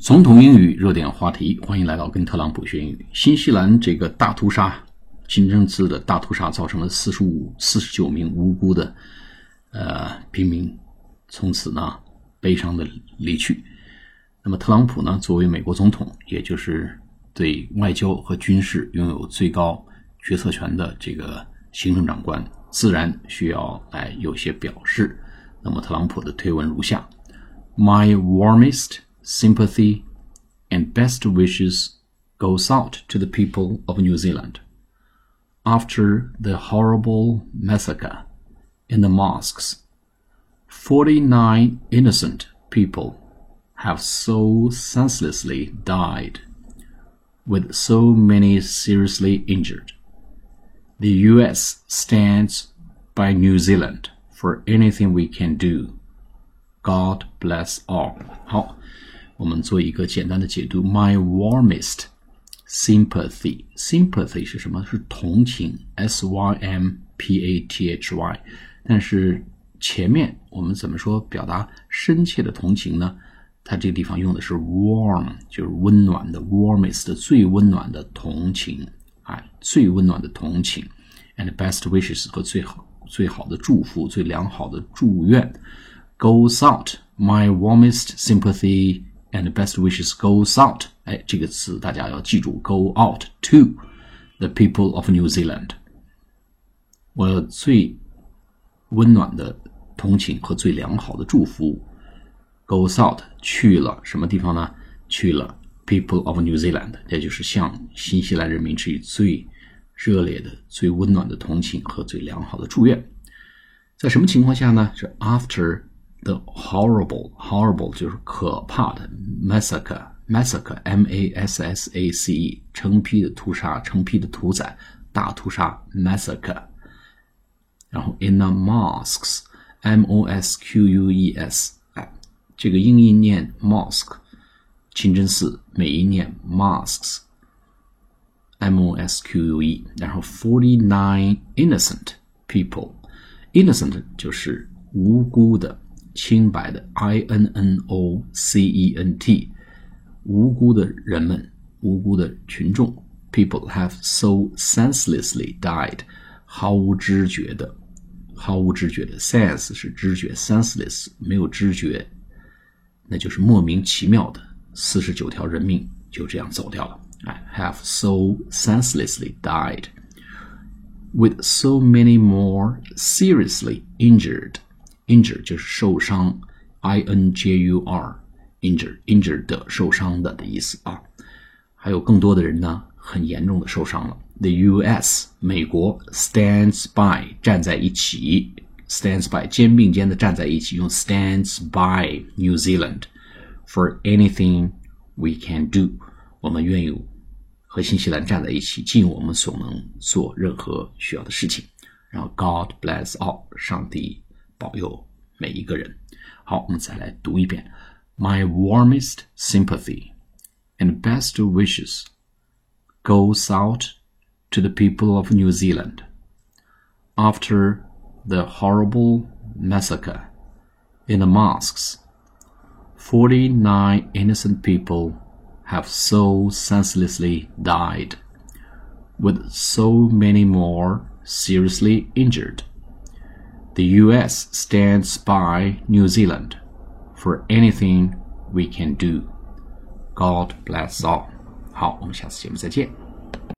总统英语热点话题，欢迎来到跟特朗普学英语。新西兰这个大屠杀，清真寺的大屠杀，造成了四十五、四十九名无辜的呃平民，从此呢悲伤的离去。那么特朗普呢，作为美国总统，也就是对外交和军事拥有最高决策权的这个行政长官，自然需要来有些表示。那么特朗普的推文如下：My warmest。Sympathy, and best wishes goes out to the people of New Zealand. After the horrible massacre in the mosques, 49 innocent people have so senselessly died, with so many seriously injured. The US stands by New Zealand for anything we can do. God bless all. 好。我们做一个简单的解读：My warmest sympathy，sympathy 是什么？是同情，s y m p a t h y。但是前面我们怎么说表达深切的同情呢？它这个地方用的是 warm，就是温暖的，warmest 最温暖的同情，哎，最温暖的同情，and best wishes 和最好最好的祝福，最良好的祝愿，goes out，my warmest sympathy。And best wishes goes out。哎，这个词大家要记住，go out to the people of New Zealand。我最温暖的同情和最良好的祝福 goes out 去了什么地方呢？去了 people of New Zealand，也就是向新西兰人民致以最热烈的、最温暖的同情和最良好的祝愿。在什么情况下呢？是 after the horrible horrible 就是可怕的 massacre massacre m a s s a c e 成批的屠杀，成批的屠宰，大屠杀 massacre。然后 in the mosques m o s q u e s 哎，这个英音念 mosque 清真寺，美音念 mosques m o s q u e，然后 forty nine innocent people innocent 就是无辜的。 清白的，I N N O C E N T，无辜的人们，无辜的群众，people have so senselessly died，毫无知觉的，毫无知觉的，sense 是知觉，senseless 没有知觉，那就是莫名其妙的，四十九条人命就这样走掉了。哎，have so senselessly died with so many more seriously injured。 Injure 就是受伤，i n j u r injure injure 的受伤的的意思啊。还有更多的人呢，很严重的受伤了。The U.S. 美国 stands by 站在一起，stands by 肩并肩的站在一起，用 stands by New Zealand for anything we can do。我们愿意和新西兰站在一起，尽我们所能做任何需要的事情。然后 God bless all，上帝。保佑每一个人。好，我们再来读一遍：My warmest sympathy and best wishes goes out to the people of New Zealand after the horrible massacre in the mosques. 49 innocent people have so senselessly died, with so many more seriously injured. The U.S. stands by New Zealand for anything we can do. God bless all. 好，我们下次节目再见。